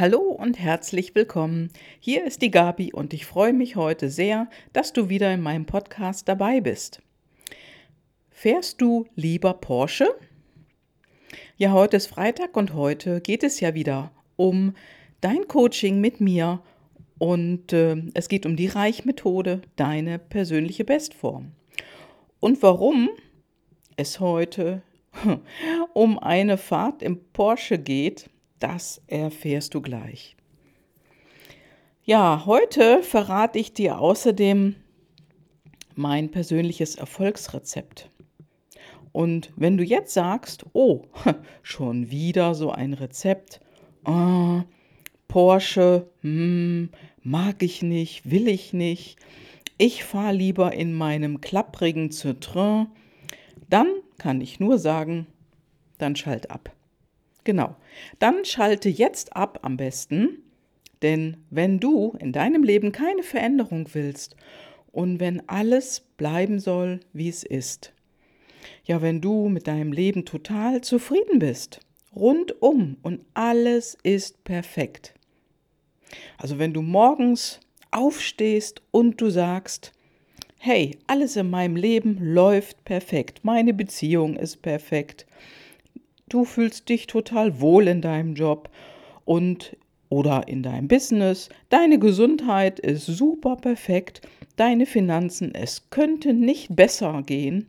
Hallo und herzlich willkommen. Hier ist die Gabi und ich freue mich heute sehr, dass du wieder in meinem Podcast dabei bist. Fährst du lieber Porsche? Ja, heute ist Freitag und heute geht es ja wieder um dein Coaching mit mir und äh, es geht um die Reichmethode, deine persönliche Bestform. Und warum es heute um eine Fahrt im Porsche geht, das erfährst du gleich. Ja, heute verrate ich dir außerdem mein persönliches Erfolgsrezept. Und wenn du jetzt sagst, oh, schon wieder so ein Rezept, oh, Porsche, hm, mag ich nicht, will ich nicht, ich fahre lieber in meinem klapprigen Citroën, dann kann ich nur sagen, dann schalt ab. Genau, dann schalte jetzt ab am besten, denn wenn du in deinem Leben keine Veränderung willst und wenn alles bleiben soll, wie es ist, ja, wenn du mit deinem Leben total zufrieden bist, rundum und alles ist perfekt. Also wenn du morgens aufstehst und du sagst, hey, alles in meinem Leben läuft perfekt, meine Beziehung ist perfekt, du fühlst dich total wohl in deinem Job und oder in deinem Business, deine Gesundheit ist super perfekt, deine Finanzen, es könnte nicht besser gehen,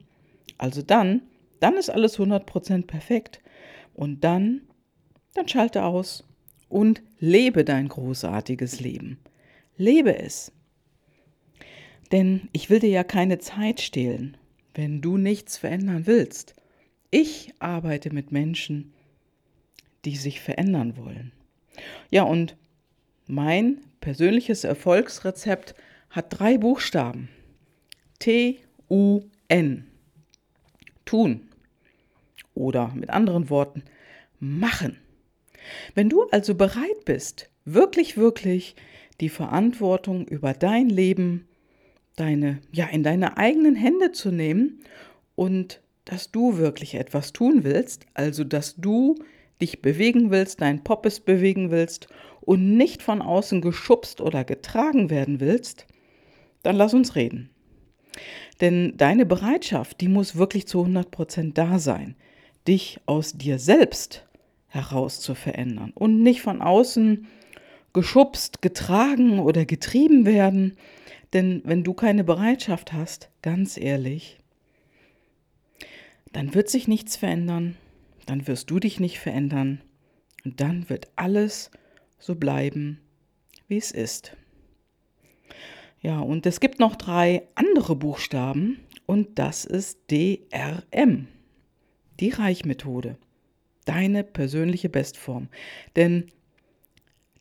also dann, dann ist alles 100% perfekt. Und dann, dann schalte aus und lebe dein großartiges Leben. Lebe es. Denn ich will dir ja keine Zeit stehlen, wenn du nichts verändern willst. Ich arbeite mit Menschen, die sich verändern wollen. Ja, und mein persönliches Erfolgsrezept hat drei Buchstaben. T-U-N tun. Oder mit anderen Worten, machen. Wenn du also bereit bist, wirklich, wirklich die Verantwortung über dein Leben, deine, ja, in deine eigenen Hände zu nehmen und dass du wirklich etwas tun willst, also dass du dich bewegen willst, dein Poppes bewegen willst und nicht von außen geschubst oder getragen werden willst, dann lass uns reden. Denn deine Bereitschaft, die muss wirklich zu 100 Prozent da sein, dich aus dir selbst heraus zu verändern und nicht von außen geschubst, getragen oder getrieben werden. Denn wenn du keine Bereitschaft hast, ganz ehrlich, dann wird sich nichts verändern, dann wirst du dich nicht verändern und dann wird alles so bleiben, wie es ist. Ja, und es gibt noch drei andere Buchstaben und das ist DRM, die Reichmethode, deine persönliche Bestform. Denn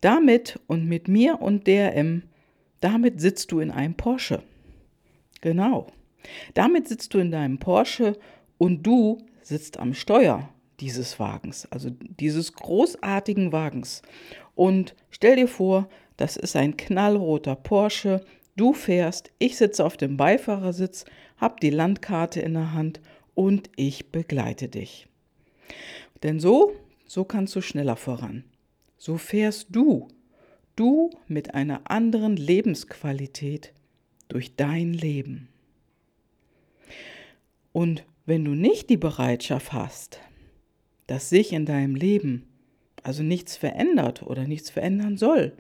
damit und mit mir und DRM, damit sitzt du in einem Porsche. Genau. Damit sitzt du in deinem Porsche und du sitzt am Steuer dieses Wagens, also dieses großartigen Wagens. Und stell dir vor, das ist ein knallroter Porsche Du fährst, ich sitze auf dem Beifahrersitz, hab die Landkarte in der Hand und ich begleite dich. Denn so, so kannst du schneller voran. So fährst du, du mit einer anderen Lebensqualität durch dein Leben. Und wenn du nicht die Bereitschaft hast, dass sich in deinem Leben also nichts verändert oder nichts verändern soll,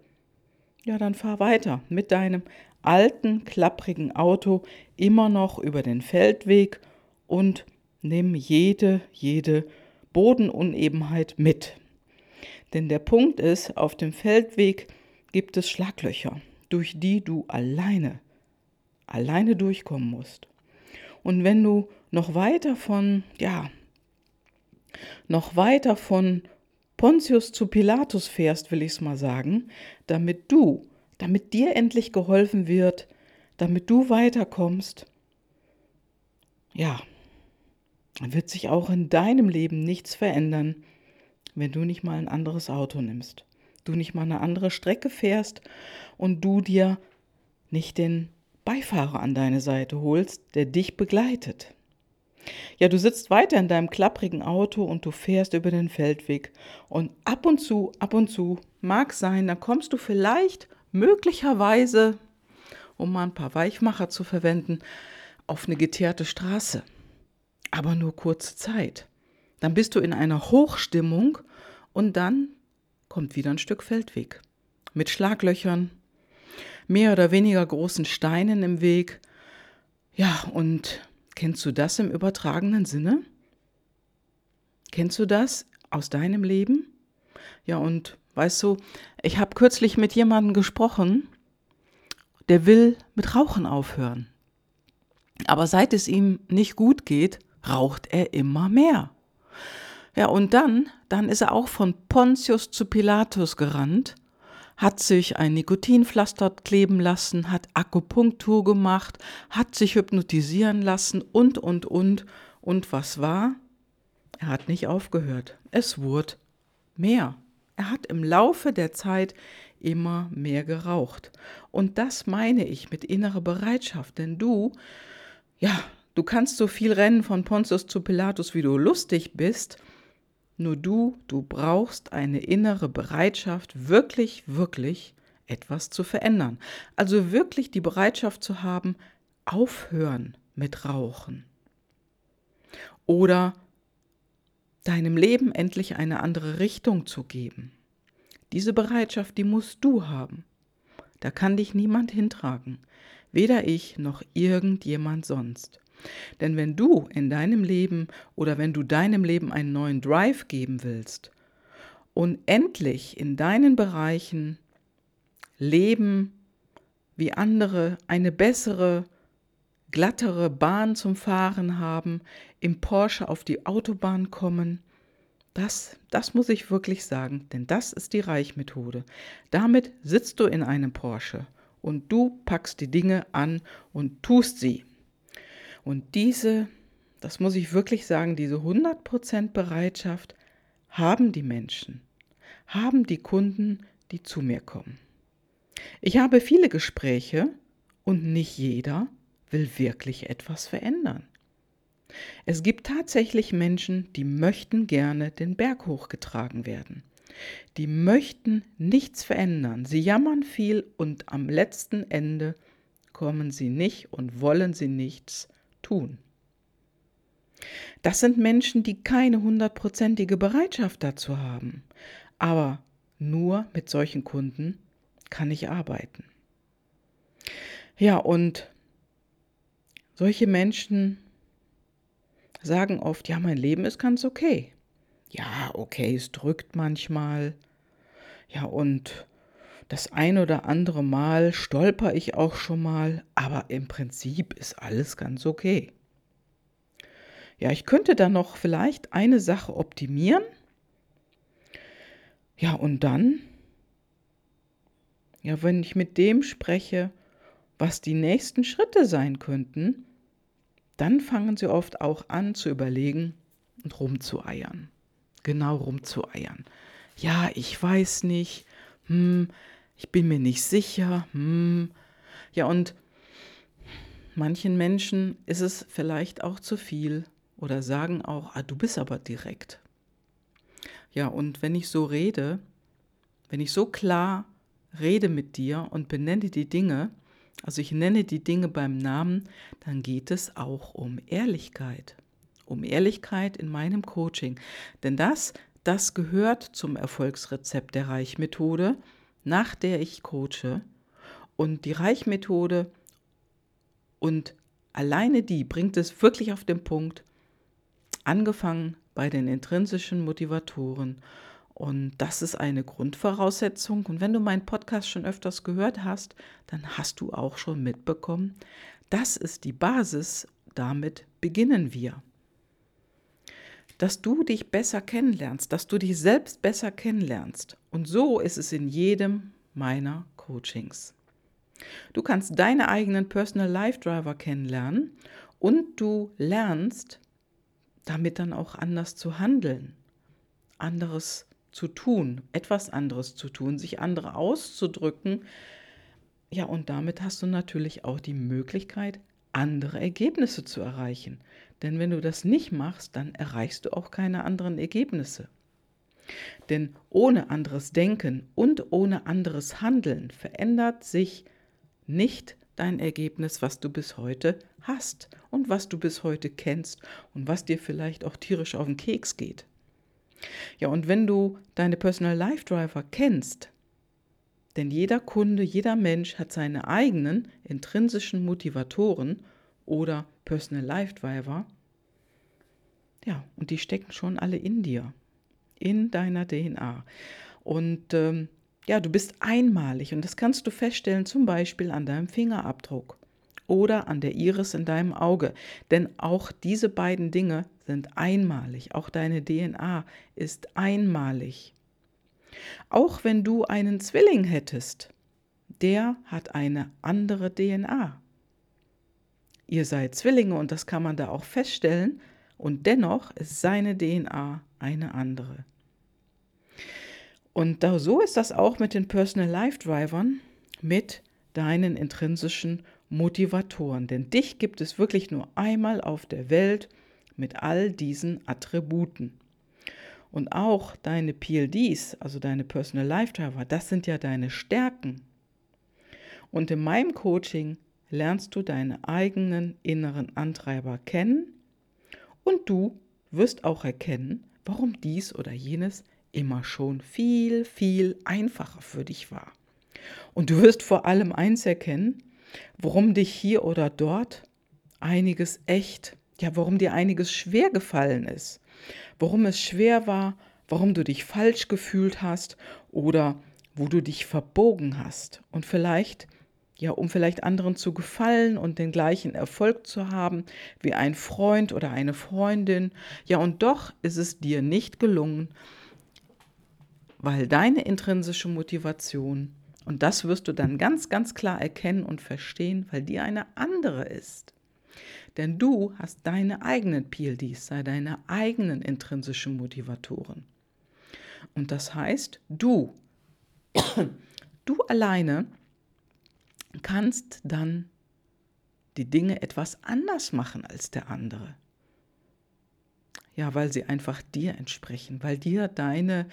ja, dann fahr weiter mit deinem alten, klapprigen Auto immer noch über den Feldweg und nimm jede, jede Bodenunebenheit mit. Denn der Punkt ist, auf dem Feldweg gibt es Schlaglöcher, durch die du alleine, alleine durchkommen musst. Und wenn du noch weiter von, ja, noch weiter von Pontius zu Pilatus fährst, will ich es mal sagen, damit du damit dir endlich geholfen wird, damit du weiterkommst, ja, wird sich auch in deinem Leben nichts verändern, wenn du nicht mal ein anderes Auto nimmst, du nicht mal eine andere Strecke fährst und du dir nicht den Beifahrer an deine Seite holst, der dich begleitet. Ja, du sitzt weiter in deinem klapprigen Auto und du fährst über den Feldweg. Und ab und zu, ab und zu, mag sein, dann kommst du vielleicht möglicherweise, um mal ein paar Weichmacher zu verwenden, auf eine geteerte Straße. Aber nur kurze Zeit. Dann bist du in einer Hochstimmung und dann kommt wieder ein Stück Feldweg. Mit Schlaglöchern, mehr oder weniger großen Steinen im Weg. Ja, und kennst du das im übertragenen Sinne? Kennst du das aus deinem Leben? Ja, und weißt du, ich habe kürzlich mit jemandem gesprochen, der will mit Rauchen aufhören. Aber seit es ihm nicht gut geht, raucht er immer mehr. Ja, und dann, dann ist er auch von Pontius zu Pilatus gerannt, hat sich ein Nikotinpflaster kleben lassen, hat Akupunktur gemacht, hat sich hypnotisieren lassen und, und, und. Und was war? Er hat nicht aufgehört. Es wurde mehr. Er hat im Laufe der Zeit immer mehr geraucht. Und das meine ich mit innerer Bereitschaft, denn du, ja, du kannst so viel rennen von Pontius zu Pilatus, wie du lustig bist, nur du, du brauchst eine innere Bereitschaft, wirklich, wirklich etwas zu verändern. Also wirklich die Bereitschaft zu haben, aufhören mit Rauchen. Oder deinem Leben endlich eine andere Richtung zu geben. Diese Bereitschaft, die musst du haben. Da kann dich niemand hintragen, weder ich noch irgendjemand sonst. Denn wenn du in deinem Leben oder wenn du deinem Leben einen neuen Drive geben willst und endlich in deinen Bereichen leben wie andere, eine bessere, glattere Bahn zum Fahren haben, im Porsche auf die Autobahn kommen, das, das muss ich wirklich sagen, denn das ist die Reichmethode. Damit sitzt du in einem Porsche und du packst die Dinge an und tust sie. Und diese, das muss ich wirklich sagen, diese 100% Bereitschaft haben die Menschen, haben die Kunden, die zu mir kommen. Ich habe viele Gespräche und nicht jeder will wirklich etwas verändern. Es gibt tatsächlich Menschen, die möchten gerne den Berg hochgetragen werden. Die möchten nichts verändern. Sie jammern viel und am letzten Ende kommen sie nicht und wollen sie nichts tun. Das sind Menschen, die keine hundertprozentige Bereitschaft dazu haben. Aber nur mit solchen Kunden kann ich arbeiten. Ja, und solche Menschen sagen oft, ja, mein Leben ist ganz okay. Ja, okay, es drückt manchmal. Ja, und das ein oder andere Mal stolper ich auch schon mal, aber im Prinzip ist alles ganz okay. Ja, ich könnte dann noch vielleicht eine Sache optimieren. Ja, und dann, ja, wenn ich mit dem spreche, was die nächsten Schritte sein könnten, dann fangen sie oft auch an zu überlegen und rumzueiern. Genau rumzueiern. Ja, ich weiß nicht. Hm, ich bin mir nicht sicher. Hm. Ja, und manchen Menschen ist es vielleicht auch zu viel oder sagen auch, ah, du bist aber direkt. Ja, und wenn ich so rede, wenn ich so klar rede mit dir und benenne die Dinge, also ich nenne die Dinge beim Namen, dann geht es auch um Ehrlichkeit. Um Ehrlichkeit in meinem Coaching. Denn das, das gehört zum Erfolgsrezept der Reichmethode nach der ich coache. Und die Reichmethode und alleine die bringt es wirklich auf den Punkt, angefangen bei den intrinsischen Motivatoren. Und das ist eine Grundvoraussetzung. Und wenn du meinen Podcast schon öfters gehört hast, dann hast du auch schon mitbekommen, das ist die Basis. Damit beginnen wir dass du dich besser kennenlernst, dass du dich selbst besser kennenlernst. Und so ist es in jedem meiner Coachings. Du kannst deine eigenen Personal Life Driver kennenlernen und du lernst damit dann auch anders zu handeln, anderes zu tun, etwas anderes zu tun, sich andere auszudrücken. Ja, und damit hast du natürlich auch die Möglichkeit, andere Ergebnisse zu erreichen. Denn wenn du das nicht machst, dann erreichst du auch keine anderen Ergebnisse. Denn ohne anderes Denken und ohne anderes Handeln verändert sich nicht dein Ergebnis, was du bis heute hast und was du bis heute kennst und was dir vielleicht auch tierisch auf den Keks geht. Ja, und wenn du deine Personal Life Driver kennst, denn jeder Kunde, jeder Mensch hat seine eigenen intrinsischen Motivatoren oder Personal Life Driver, ja, und die stecken schon alle in dir, in deiner DNA. Und ähm, ja, du bist einmalig und das kannst du feststellen zum Beispiel an deinem Fingerabdruck oder an der Iris in deinem Auge. Denn auch diese beiden Dinge sind einmalig. Auch deine DNA ist einmalig. Auch wenn du einen Zwilling hättest, der hat eine andere DNA. Ihr seid Zwillinge und das kann man da auch feststellen und dennoch ist seine DNA eine andere. Und da, so ist das auch mit den Personal Life Drivern, mit deinen intrinsischen Motivatoren. Denn dich gibt es wirklich nur einmal auf der Welt mit all diesen Attributen. Und auch deine PLDs, also deine Personal Life Driver, das sind ja deine Stärken. Und in meinem Coaching lernst du deine eigenen inneren Antreiber kennen und du wirst auch erkennen, warum dies oder jenes immer schon viel, viel einfacher für dich war. Und du wirst vor allem eins erkennen, warum dich hier oder dort einiges echt, ja, warum dir einiges schwer gefallen ist, warum es schwer war, warum du dich falsch gefühlt hast oder wo du dich verbogen hast und vielleicht ja, um vielleicht anderen zu gefallen und den gleichen Erfolg zu haben wie ein Freund oder eine Freundin. Ja, und doch ist es dir nicht gelungen, weil deine intrinsische Motivation, und das wirst du dann ganz, ganz klar erkennen und verstehen, weil die eine andere ist. Denn du hast deine eigenen PLDs, sei deine eigenen intrinsischen Motivatoren. Und das heißt, du, du alleine kannst dann die Dinge etwas anders machen als der andere. Ja, weil sie einfach dir entsprechen, weil dir deine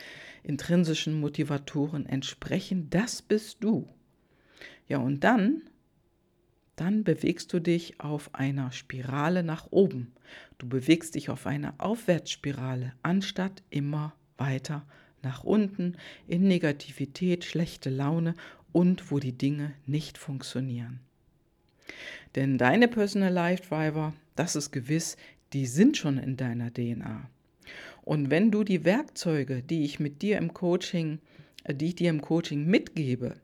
intrinsischen Motivatoren entsprechen. Das bist du. Ja, und dann, dann bewegst du dich auf einer Spirale nach oben. Du bewegst dich auf einer Aufwärtsspirale, anstatt immer weiter nach unten in Negativität, schlechte Laune und wo die Dinge nicht funktionieren. Denn deine Personal Life Driver, das ist gewiss, die sind schon in deiner DNA. Und wenn du die Werkzeuge, die ich mit dir im Coaching, äh, die ich dir im Coaching mitgebe,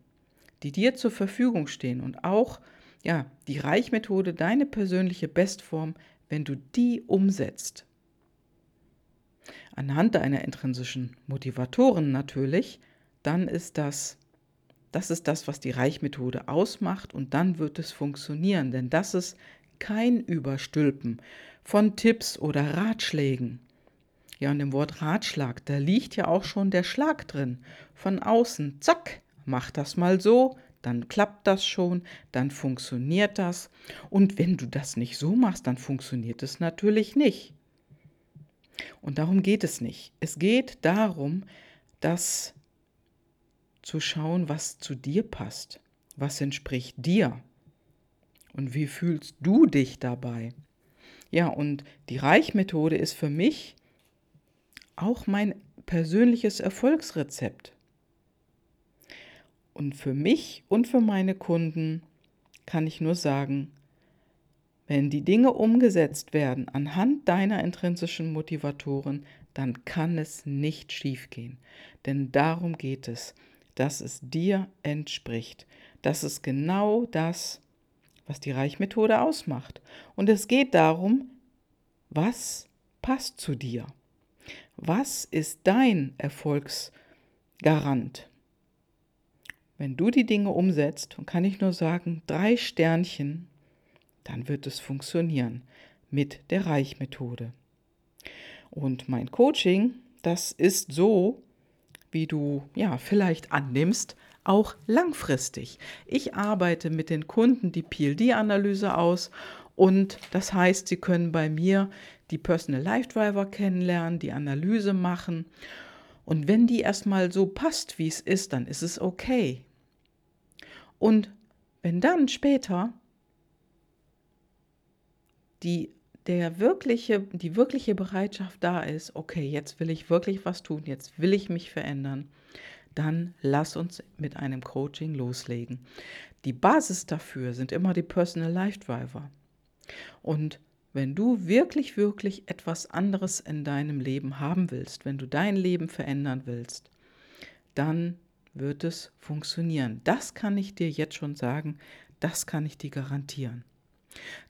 die dir zur Verfügung stehen und auch ja, die Reichmethode, deine persönliche Bestform, wenn du die umsetzt, anhand deiner intrinsischen Motivatoren natürlich, dann ist das das ist das, was die Reichmethode ausmacht und dann wird es funktionieren, denn das ist kein Überstülpen von Tipps oder Ratschlägen. Ja, und im Wort Ratschlag, da liegt ja auch schon der Schlag drin. Von außen, zack, mach das mal so, dann klappt das schon, dann funktioniert das. Und wenn du das nicht so machst, dann funktioniert es natürlich nicht. Und darum geht es nicht. Es geht darum, dass zu schauen, was zu dir passt, was entspricht dir und wie fühlst du dich dabei. Ja, und die Reichmethode ist für mich auch mein persönliches Erfolgsrezept. Und für mich und für meine Kunden kann ich nur sagen, wenn die Dinge umgesetzt werden anhand deiner intrinsischen Motivatoren, dann kann es nicht schiefgehen. Denn darum geht es dass es dir entspricht. Das ist genau das, was die Reichmethode ausmacht. Und es geht darum, was passt zu dir? Was ist dein Erfolgsgarant? Wenn du die Dinge umsetzt, und kann ich nur sagen, drei Sternchen, dann wird es funktionieren mit der Reichmethode. Und mein Coaching, das ist so, wie du ja vielleicht annimmst, auch langfristig. Ich arbeite mit den Kunden die PLD-Analyse aus Und das heißt, Sie können bei mir die Personal Life Driver kennenlernen, die Analyse machen. Und wenn die erstmal so passt, wie es ist, dann ist es okay. Und wenn dann später die, der wirkliche, die wirkliche Bereitschaft da ist, okay, jetzt will ich wirklich was tun, jetzt will ich mich verändern, dann lass uns mit einem Coaching loslegen. Die Basis dafür sind immer die Personal Life Driver. Und wenn du wirklich, wirklich etwas anderes in deinem Leben haben willst, wenn du dein Leben verändern willst, dann wird es funktionieren. Das kann ich dir jetzt schon sagen, das kann ich dir garantieren.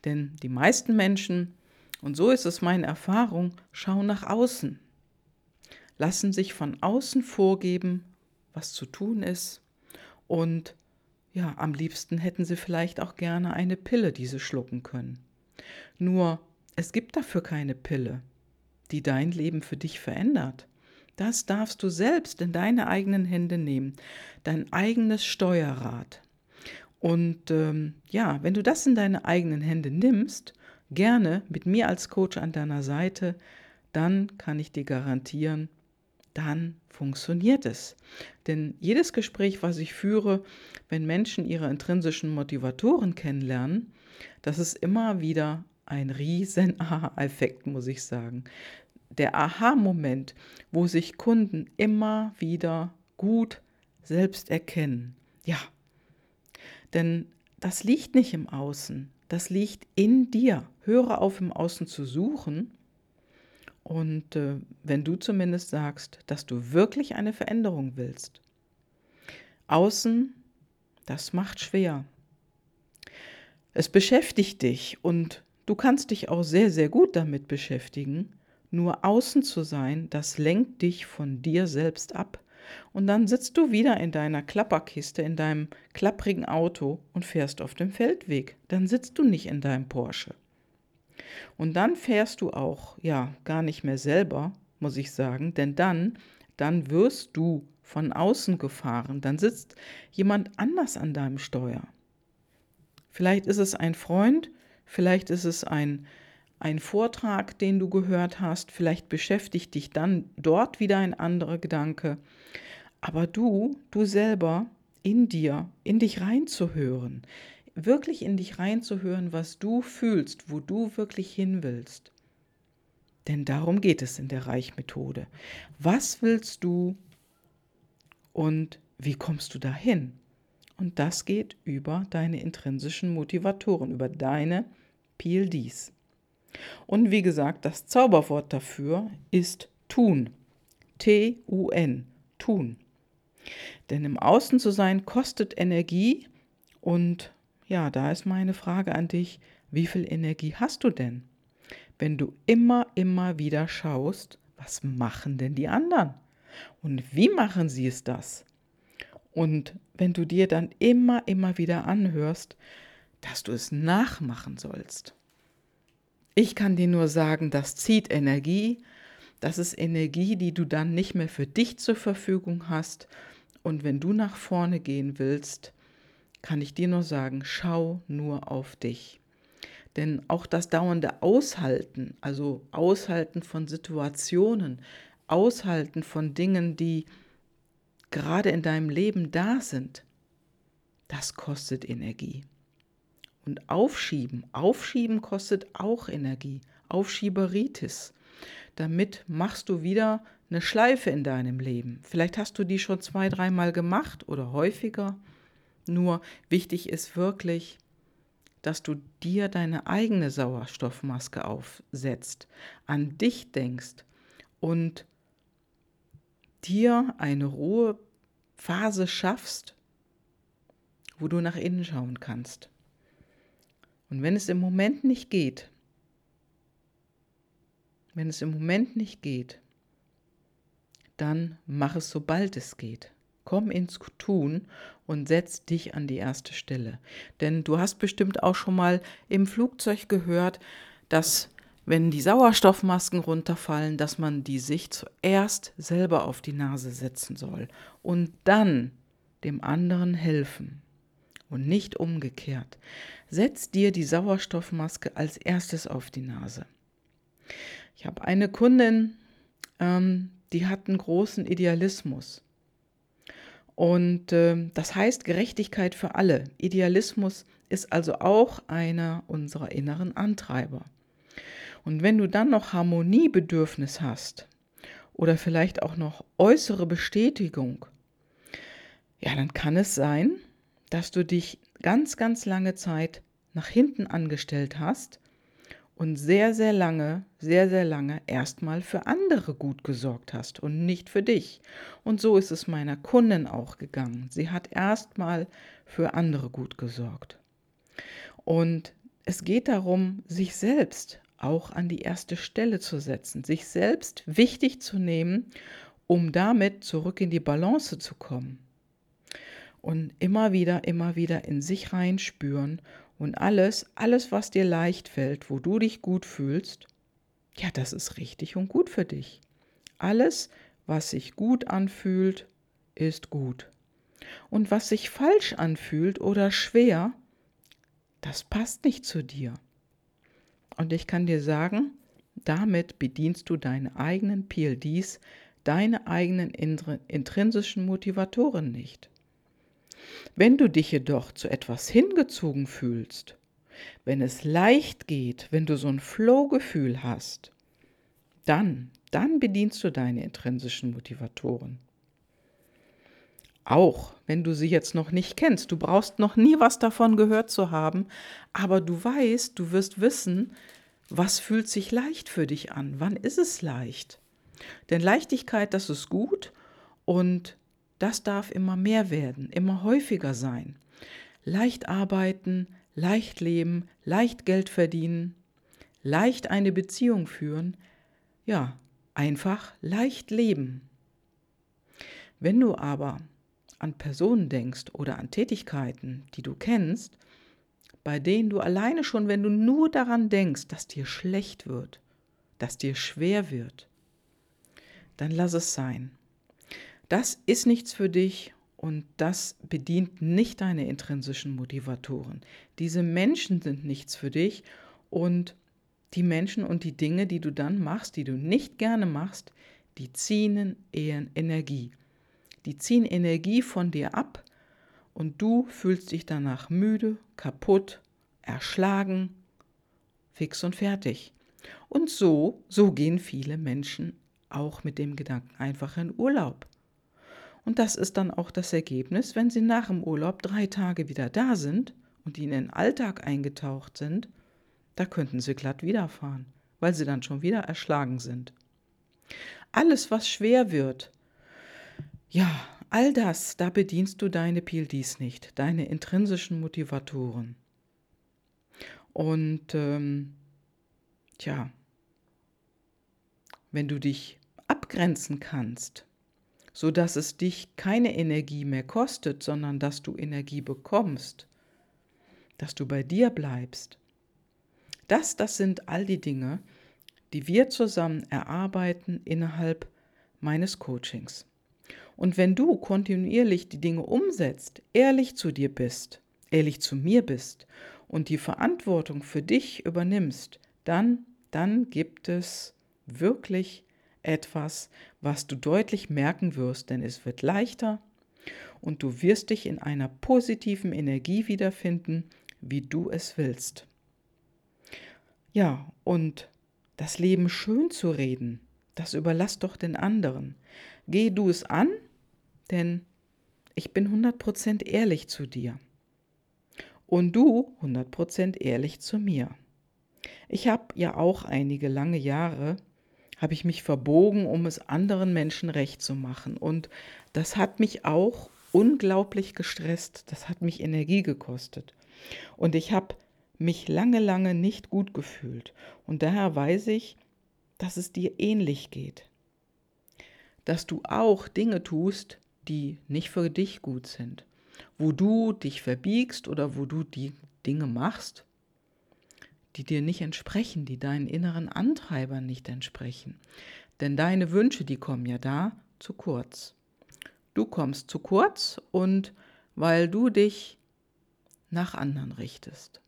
Denn die meisten Menschen, und so ist es meine Erfahrung, schauen nach außen, lassen sich von außen vorgeben, was zu tun ist und ja, am liebsten hätten sie vielleicht auch gerne eine Pille, die sie schlucken können. Nur, es gibt dafür keine Pille, die dein Leben für dich verändert. Das darfst du selbst in deine eigenen Hände nehmen, dein eigenes Steuerrad. Und ähm, ja, wenn du das in deine eigenen Hände nimmst, gerne mit mir als Coach an deiner Seite, dann kann ich dir garantieren, dann funktioniert es. Denn jedes Gespräch, was ich führe, wenn Menschen ihre intrinsischen Motivatoren kennenlernen, das ist immer wieder ein riesen Aha-Effekt, muss ich sagen. Der Aha-Moment, wo sich Kunden immer wieder gut selbst erkennen. Ja, denn das liegt nicht im Außen, das liegt in dir. Höre auf, im Außen zu suchen. Und äh, wenn du zumindest sagst, dass du wirklich eine Veränderung willst. Außen, das macht schwer. Es beschäftigt dich und du kannst dich auch sehr, sehr gut damit beschäftigen. Nur außen zu sein, das lenkt dich von dir selbst ab. Und dann sitzt du wieder in deiner Klapperkiste, in deinem klapprigen Auto und fährst auf dem Feldweg. Dann sitzt du nicht in deinem Porsche. Und dann fährst du auch, ja, gar nicht mehr selber, muss ich sagen, denn dann, dann wirst du von außen gefahren. Dann sitzt jemand anders an deinem Steuer. Vielleicht ist es ein Freund, vielleicht ist es ein, ein Vortrag, den du gehört hast, vielleicht beschäftigt dich dann dort wieder ein anderer Gedanke. Aber du, du selber, in dir, in dich reinzuhören, wirklich in dich reinzuhören, was du fühlst, wo du wirklich hin willst. Denn darum geht es in der Reichmethode. Was willst du und wie kommst du dahin? Und das geht über deine intrinsischen Motivatoren, über deine PLDs. Und wie gesagt, das Zauberwort dafür ist tun. T-U-N. Tun. Denn im Außen zu sein kostet Energie und ja, da ist meine Frage an dich, wie viel Energie hast du denn? Wenn du immer, immer wieder schaust, was machen denn die anderen? Und wie machen sie es das? Und wenn du dir dann immer, immer wieder anhörst, dass du es nachmachen sollst. Ich kann dir nur sagen, das zieht Energie, das ist Energie, die du dann nicht mehr für dich zur Verfügung hast, und wenn du nach vorne gehen willst, kann ich dir nur sagen, schau nur auf dich. Denn auch das dauernde Aushalten, also Aushalten von Situationen, Aushalten von Dingen, die gerade in deinem Leben da sind, das kostet Energie. Und Aufschieben, Aufschieben kostet auch Energie. Aufschieberitis. Damit machst du wieder eine Schleife in deinem Leben. Vielleicht hast du die schon zwei, dreimal gemacht oder häufiger. Nur wichtig ist wirklich, dass du dir deine eigene Sauerstoffmaske aufsetzt, an dich denkst und dir eine Ruhephase schaffst, wo du nach innen schauen kannst. Und wenn es im Moment nicht geht, wenn es im Moment nicht geht, dann mach es sobald es geht. Komm ins Tun und setz dich an die erste Stelle. Denn du hast bestimmt auch schon mal im Flugzeug gehört, dass wenn die Sauerstoffmasken runterfallen, dass man die sich zuerst selber auf die Nase setzen soll und dann dem anderen helfen. Und nicht umgekehrt. Setz dir die Sauerstoffmaske als erstes auf die Nase. Ich habe eine Kundin, ähm, die hat einen großen Idealismus. Und äh, das heißt Gerechtigkeit für alle. Idealismus ist also auch einer unserer inneren Antreiber. Und wenn du dann noch Harmoniebedürfnis hast oder vielleicht auch noch äußere Bestätigung, ja, dann kann es sein, dass du dich ganz, ganz lange Zeit nach hinten angestellt hast und sehr, sehr lange, sehr, sehr lange erstmal für andere gut gesorgt hast und nicht für dich. Und so ist es meiner Kundin auch gegangen. Sie hat erstmal für andere gut gesorgt. Und es geht darum, sich selbst auch an die erste Stelle zu setzen, sich selbst wichtig zu nehmen, um damit zurück in die Balance zu kommen. Und immer wieder, immer wieder in sich reinspüren und alles, alles, was dir leicht fällt, wo du dich gut fühlst, ja, das ist richtig und gut für dich. Alles, was sich gut anfühlt, ist gut. Und was sich falsch anfühlt oder schwer, das passt nicht zu dir. Und ich kann dir sagen, damit bedienst du deine eigenen PLDs, deine eigenen intrinsischen Motivatoren nicht. Wenn du dich jedoch zu etwas hingezogen fühlst, wenn es leicht geht, wenn du so ein Flow-Gefühl hast, dann, dann bedienst du deine intrinsischen Motivatoren. Auch wenn du sie jetzt noch nicht kennst, du brauchst noch nie was davon gehört zu haben, aber du weißt, du wirst wissen, was fühlt sich leicht für dich an, wann ist es leicht. Denn Leichtigkeit, das ist gut und das darf immer mehr werden, immer häufiger sein. Leicht arbeiten, leicht leben, leicht Geld verdienen, leicht eine Beziehung führen, ja, einfach leicht leben. Wenn du aber an Personen denkst oder an Tätigkeiten, die du kennst, bei denen du alleine schon, wenn du nur daran denkst, dass dir schlecht wird, dass dir schwer wird, dann lass es sein. Das ist nichts für dich und das bedient nicht deine intrinsischen Motivatoren. Diese Menschen sind nichts für dich und die Menschen und die Dinge, die du dann machst, die du nicht gerne machst, die ziehen eher Energie. Die ziehen Energie von dir ab und du fühlst dich danach müde, kaputt, erschlagen, fix und fertig. Und so, so gehen viele Menschen auch mit dem Gedanken einfach in Urlaub. Und das ist dann auch das Ergebnis, wenn sie nach dem Urlaub drei Tage wieder da sind und in den Alltag eingetaucht sind, da könnten sie glatt wiederfahren, weil sie dann schon wieder erschlagen sind. Alles, was schwer wird, ja, all das, da bedienst du deine PLDs nicht, deine intrinsischen Motivatoren. Und ähm, tja, wenn du dich abgrenzen kannst, so dass es dich keine Energie mehr kostet, sondern dass du Energie bekommst, dass du bei dir bleibst. Das, das sind all die Dinge, die wir zusammen erarbeiten innerhalb meines Coachings. Und wenn du kontinuierlich die Dinge umsetzt, ehrlich zu dir bist, ehrlich zu mir bist und die Verantwortung für dich übernimmst, dann, dann gibt es wirklich etwas, was du deutlich merken wirst, denn es wird leichter und du wirst dich in einer positiven Energie wiederfinden, wie du es willst. Ja, und das Leben schön zu reden, das überlass doch den anderen. Geh du es an, denn ich bin 100% ehrlich zu dir. Und du 100% ehrlich zu mir. Ich habe ja auch einige lange Jahre habe ich mich verbogen, um es anderen Menschen recht zu machen. Und das hat mich auch unglaublich gestresst. Das hat mich Energie gekostet. Und ich habe mich lange, lange nicht gut gefühlt. Und daher weiß ich, dass es dir ähnlich geht. Dass du auch Dinge tust, die nicht für dich gut sind. Wo du dich verbiegst oder wo du die Dinge machst, die dir nicht entsprechen, die deinen inneren Antreibern nicht entsprechen. Denn deine Wünsche, die kommen ja da zu kurz. Du kommst zu kurz und weil du dich nach anderen richtest.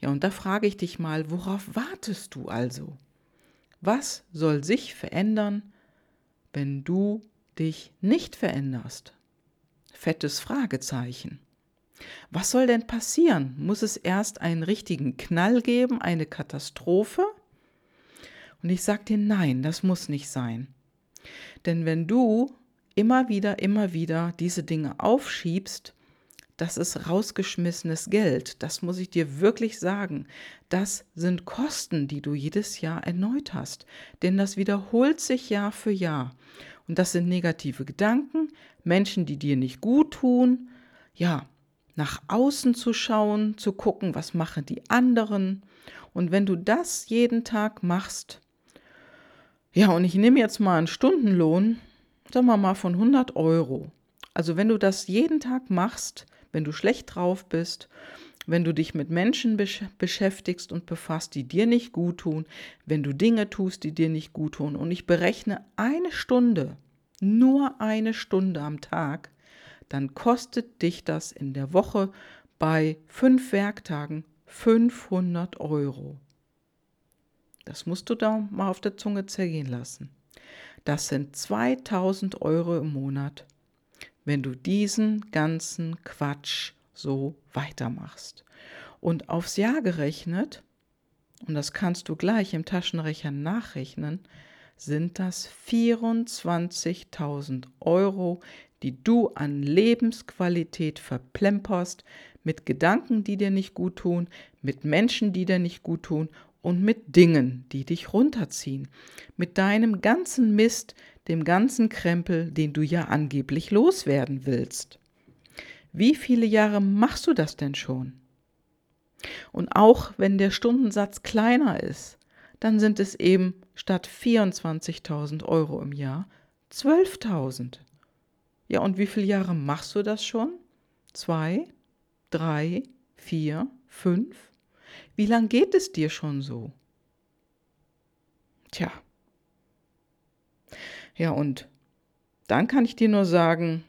Ja, und da frage ich dich mal, worauf wartest du also? Was soll sich verändern, wenn du dich nicht veränderst? Fettes Fragezeichen. Was soll denn passieren? Muss es erst einen richtigen Knall geben, eine Katastrophe? Und ich sage dir, nein, das muss nicht sein. Denn wenn du immer wieder, immer wieder diese Dinge aufschiebst, das ist rausgeschmissenes Geld. Das muss ich dir wirklich sagen. Das sind Kosten, die du jedes Jahr erneut hast. Denn das wiederholt sich Jahr für Jahr. Und das sind negative Gedanken, Menschen, die dir nicht gut tun. Ja, nach außen zu schauen, zu gucken, was machen die anderen. Und wenn du das jeden Tag machst, ja, und ich nehme jetzt mal einen Stundenlohn, sagen wir mal von 100 Euro. Also wenn du das jeden Tag machst, wenn du schlecht drauf bist, wenn du dich mit Menschen besch beschäftigst und befasst, die dir nicht gut tun, wenn du Dinge tust, die dir nicht gut tun. Und ich berechne eine Stunde, nur eine Stunde am Tag, dann kostet dich das in der Woche bei fünf Werktagen 500 Euro. Das musst du da mal auf der Zunge zergehen lassen. Das sind 2000 Euro im Monat wenn du diesen ganzen Quatsch so weitermachst. Und aufs Jahr gerechnet, und das kannst du gleich im Taschenrechner nachrechnen, sind das 24.000 Euro, die du an Lebensqualität verplemperst mit Gedanken, die dir nicht gut tun, mit Menschen, die dir nicht gut tun und mit Dingen, die dich runterziehen, mit deinem ganzen Mist, dem ganzen Krempel, den du ja angeblich loswerden willst. Wie viele Jahre machst du das denn schon? Und auch wenn der Stundensatz kleiner ist, dann sind es eben statt 24.000 Euro im Jahr 12.000. Ja, und wie viele Jahre machst du das schon? Zwei, drei, vier, fünf? Wie lang geht es dir schon so? Tja, ja, und dann kann ich dir nur sagen,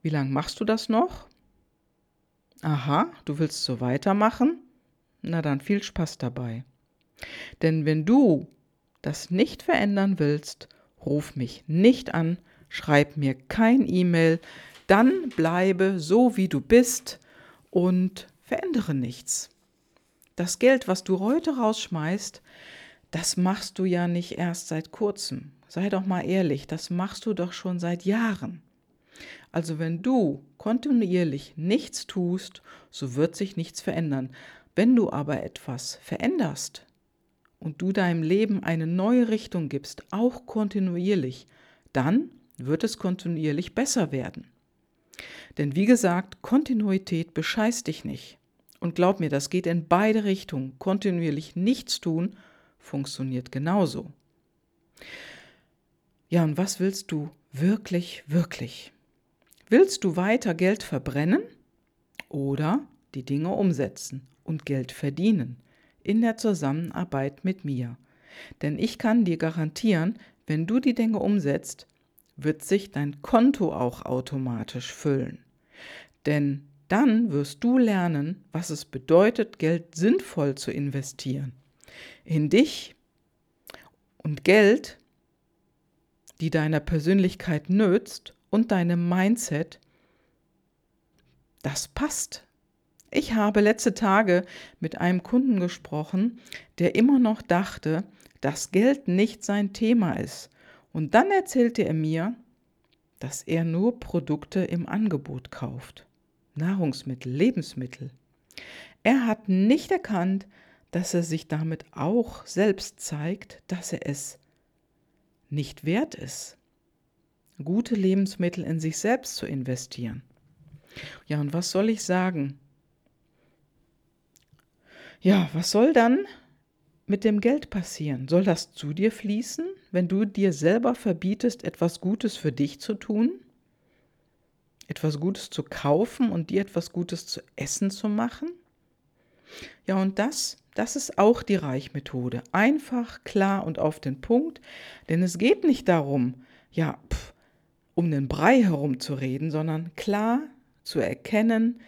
wie lange machst du das noch? Aha, du willst so weitermachen? Na dann viel Spaß dabei. Denn wenn du das nicht verändern willst, ruf mich nicht an, schreib mir kein E-Mail, dann bleibe so wie du bist und verändere nichts. Das Geld, was du heute rausschmeißt, das machst du ja nicht erst seit kurzem. Sei doch mal ehrlich, das machst du doch schon seit Jahren. Also wenn du kontinuierlich nichts tust, so wird sich nichts verändern. Wenn du aber etwas veränderst und du deinem Leben eine neue Richtung gibst, auch kontinuierlich, dann wird es kontinuierlich besser werden. Denn wie gesagt, Kontinuität bescheißt dich nicht. Und glaub mir, das geht in beide Richtungen. Kontinuierlich nichts tun funktioniert genauso. Ja, und was willst du wirklich, wirklich? Willst du weiter Geld verbrennen oder die Dinge umsetzen und Geld verdienen in der Zusammenarbeit mit mir? Denn ich kann dir garantieren, wenn du die Dinge umsetzt, wird sich dein Konto auch automatisch füllen. Denn dann wirst du lernen, was es bedeutet, Geld sinnvoll zu investieren in dich und Geld, die deiner Persönlichkeit nützt und deinem Mindset, das passt. Ich habe letzte Tage mit einem Kunden gesprochen, der immer noch dachte, dass Geld nicht sein Thema ist. Und dann erzählte er mir, dass er nur Produkte im Angebot kauft. Nahrungsmittel, Lebensmittel. Er hat nicht erkannt, dass er sich damit auch selbst zeigt, dass er es nicht wert ist, gute Lebensmittel in sich selbst zu investieren. Ja, und was soll ich sagen? Ja, was soll dann mit dem Geld passieren? Soll das zu dir fließen, wenn du dir selber verbietest, etwas Gutes für dich zu tun? Etwas Gutes zu kaufen und dir etwas Gutes zu essen zu machen? Ja, und das das ist auch die Reichmethode. Einfach, klar und auf den Punkt. Denn es geht nicht darum, ja, pff, um den Brei herumzureden, sondern klar, zu erkennen,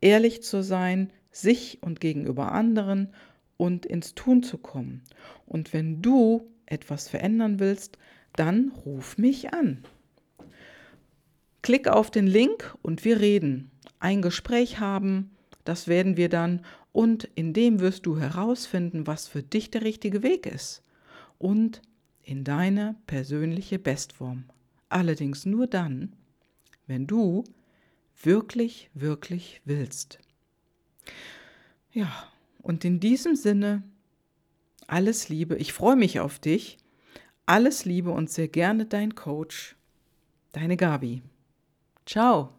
ehrlich zu sein, sich und gegenüber anderen und ins Tun zu kommen. Und wenn du etwas verändern willst, dann ruf mich an. Klick auf den Link und wir reden. Ein Gespräch haben, das werden wir dann und in dem wirst du herausfinden, was für dich der richtige Weg ist und in deine persönliche Bestform. Allerdings nur dann, wenn du wirklich, wirklich willst. Ja, und in diesem Sinne, alles Liebe, ich freue mich auf dich. Alles Liebe und sehr gerne dein Coach, deine Gabi. Ciao.